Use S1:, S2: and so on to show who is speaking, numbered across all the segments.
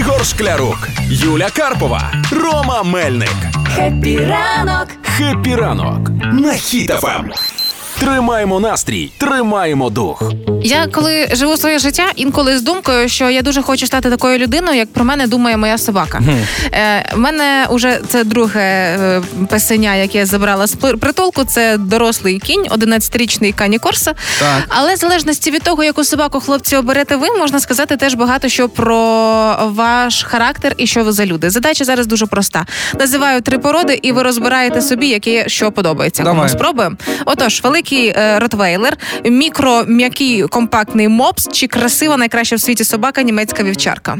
S1: Ігор Шклярук, Юля Карпова, Рома Мельник.
S2: Хеппі ранок!
S1: Хеппі ранок на Хіт-ФМ. Тримаємо настрій, тримаємо дух.
S3: Я коли живу своє життя, інколи з думкою, що я дуже хочу стати такою людиною, як про мене думає моя собака. Е, в мене вже це друге е, песеня, яке я забрала з притулку. Це дорослий кінь, 11-річний кане-корсо.
S4: Так.
S3: Але в залежності від того, яку собаку хлопці оберете ви, можна сказати теж багато що про ваш характер і що ви за люди. Задача зараз дуже проста. Називаю три породи, і ви розбираєте собі, яке що подобається.
S4: Давай.
S3: Спробуємо? Отож, великий е, ротвейлер, мікро м'який компактний мопс чи красива найкраща в світі собака німецька вівчарка.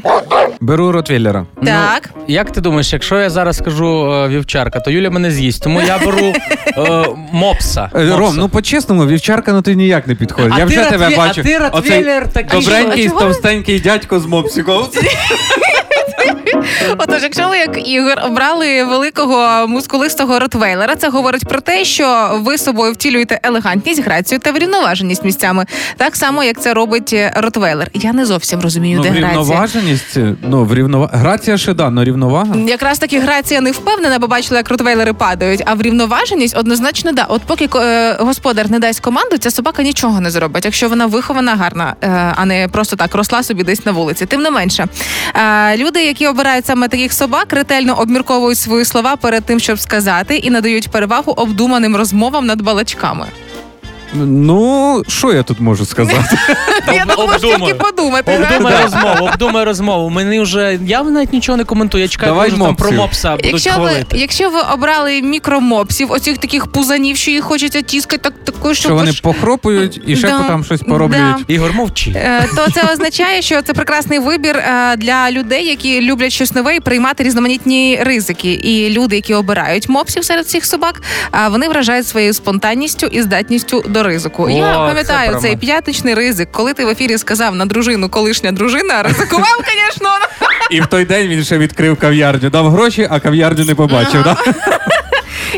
S4: Беру ротвіллера.
S3: Так.
S5: Як ти думаєш, якщо я зараз скажу е, вівчарка, то Юля мене з'їсть. Тому я беру е, мопса.
S4: Е,
S5: Мопса.
S4: Ром, ну по-чесному, вівчарка, ну ти ніяк не підходить.
S5: А
S4: Я
S5: вже
S4: вже тебе бачу.
S5: а ти ротвілер такий,
S4: добренький,
S3: що- а
S4: товстенький дядько з мопсиком.
S3: Отож, якщо ви як Ігор обрали великого мускулистого ротвейлера, це говорить про те, що ви собою втілюєте елегантність, грацію та врівноваженість місцями, так само як це робить е, ротвейлер. Я не зовсім розумію,
S4: Ну,
S3: де грація.
S4: врівноваженість, ну, врівнова... Грація ще да, но рівновага.
S3: Якраз таки грація не впевнена, бо бачила, як ротвейлери падають, а врівноваженість однозначно да. От поки е, господар не дасть команду, ця собака нічого не зробить, якщо вона вихована гарна, е, а не просто так росла собі десь на вулиці. Тим не менше, е, люди, які обирають саме таких собак, ретельно обмірковують свої слова перед тим, щоб сказати, і надають перевагу обдуманим розмовам над балачками.
S4: Ну, що я тут можу сказати?
S3: Я тут можу
S5: обдумаю.
S3: тільки подумати.
S5: Обдумай розмову, обдумай розмову. Мені вже я навіть нічого не коментую. Я чекаю,
S4: Давай
S5: коли там про мопса будуть
S3: Якщо ви,
S5: хвалити.
S3: якщо ви обрали мікромопсів, оцих таких пузанів, що їх хочеться тіскати, так такою,
S4: Що вони похропують і ще там щось пороблюють.
S5: Ігор, мовчи.
S3: Е, то це означає, що це прекрасний вибір е, для людей, які люблять щось нове і приймати різноманітні ризики. І люди, які обирають мопсів серед всіх собак, вони вражають своєю спонтанністю і здатністю до ризику.
S5: О,
S3: Я пам'ятаю
S5: це
S3: цей
S5: п'ятичний
S3: п'ятничний ризик, коли ти в ефірі сказав на дружину колишня дружина, ризикував, звісно.
S4: І в той день він ще відкрив кав'ярню. Дав гроші, а кав'ярню не побачив. Да?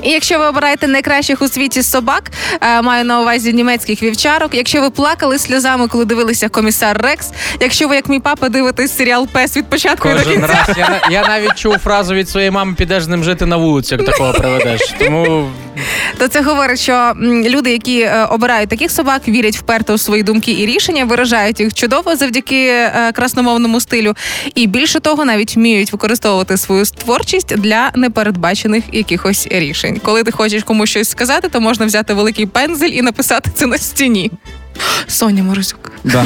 S3: І якщо ви обираєте найкращих у світі собак, е, маю на увазі німецьких вівчарок. Якщо ви плакали сльозами, коли дивилися комісар Рекс, якщо ви як мій папа дивитесь серіал Пес від початку і до кінця.
S5: раз я, я навіть чув фразу від своєї мами, підеш з ним жити на вулицю, як такого приведеш. Тому
S3: То це говорить, що люди, які е, обирають таких собак, вірять вперто у свої думки і рішення, виражають їх чудово завдяки е, красномовному стилю. І більше того, навіть вміють використовувати свою творчість для непередбачених якихось рішень. Коли ти хочеш комусь щось сказати, то можна взяти великий пензель і написати це на стіні. Соня Морозюк.
S4: Да.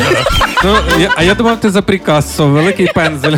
S4: Ну, я- а я думав, ти за приказ, великий пензель.